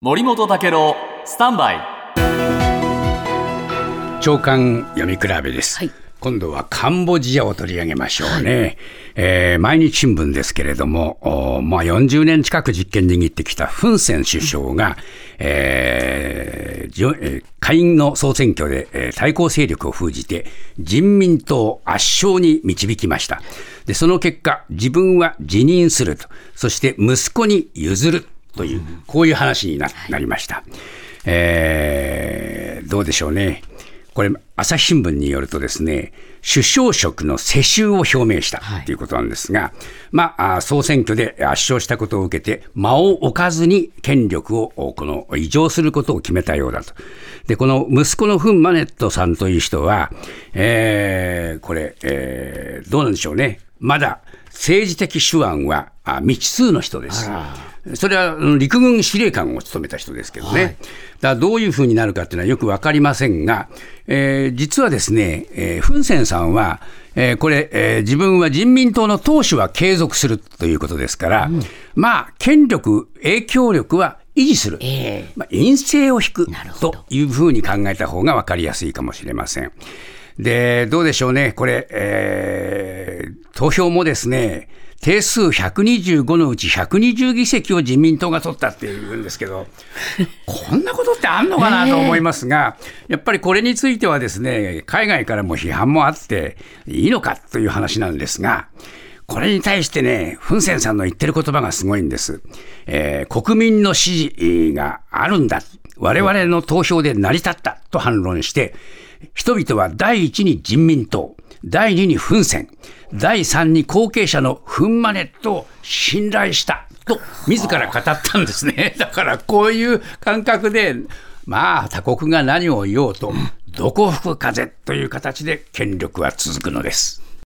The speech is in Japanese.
森本武郎スタンバイ。長官読み比べです、はい。今度はカンボジアを取り上げましょうね、えー毎日新聞ですけれども、おまあ、40年近く実権握ってきたフン・セン首相が、えーじょえー下院の総選挙で、えー対抗勢力を封じて人民党を圧勝に導きました。でその結果自分は辞任すると。そして息子に譲るという、こういう話にななりました、えーどうでしょうねこれ、朝日新聞によるとですね、首相職の世襲を表明したということなんですが、まあ、あ総選挙で圧勝したことを受けて、間を置かずに権力をこの移譲することを決めたようだと。で、この息子のフン・マネットさんという人は、えーこれ、えーどうなんでしょうね。まだ政治的手腕はあ未知数の人です。それは陸軍司令官を務めた人ですけどね、だからどういうふうになるかっていうのはよく分かりませんが、えー実はですね、えーフン・センさんは、えーこれ、えー自分は人民党の党首は継続するということですから、まあ、権力、影響力は維持する、ええ。まあ、陰性を引くというふうに考えた方が分かりやすいかもしれません。で、どうでしょうね、これ、えー投票もですね、定数125のうち120議席を自民党が取ったっていうんですけど、こんなことってあんのかなと思いますが、やっぱりこれについてはですね、海外からも批判もあって、いいのかという話なんですが、これに対してね、フン・センさんの言ってる言葉がすごいんです。えー国民の支持があるんだ。我々の投票で成り立ったと反論して、人々は第一に人民党、第二にフン・セン、第三に後継者のフン・マネットを信頼したと自ら語ったんですね。だからこういう感覚で、まあ他国が何を言おうと、どこ吹く風という形で権力は続くのです。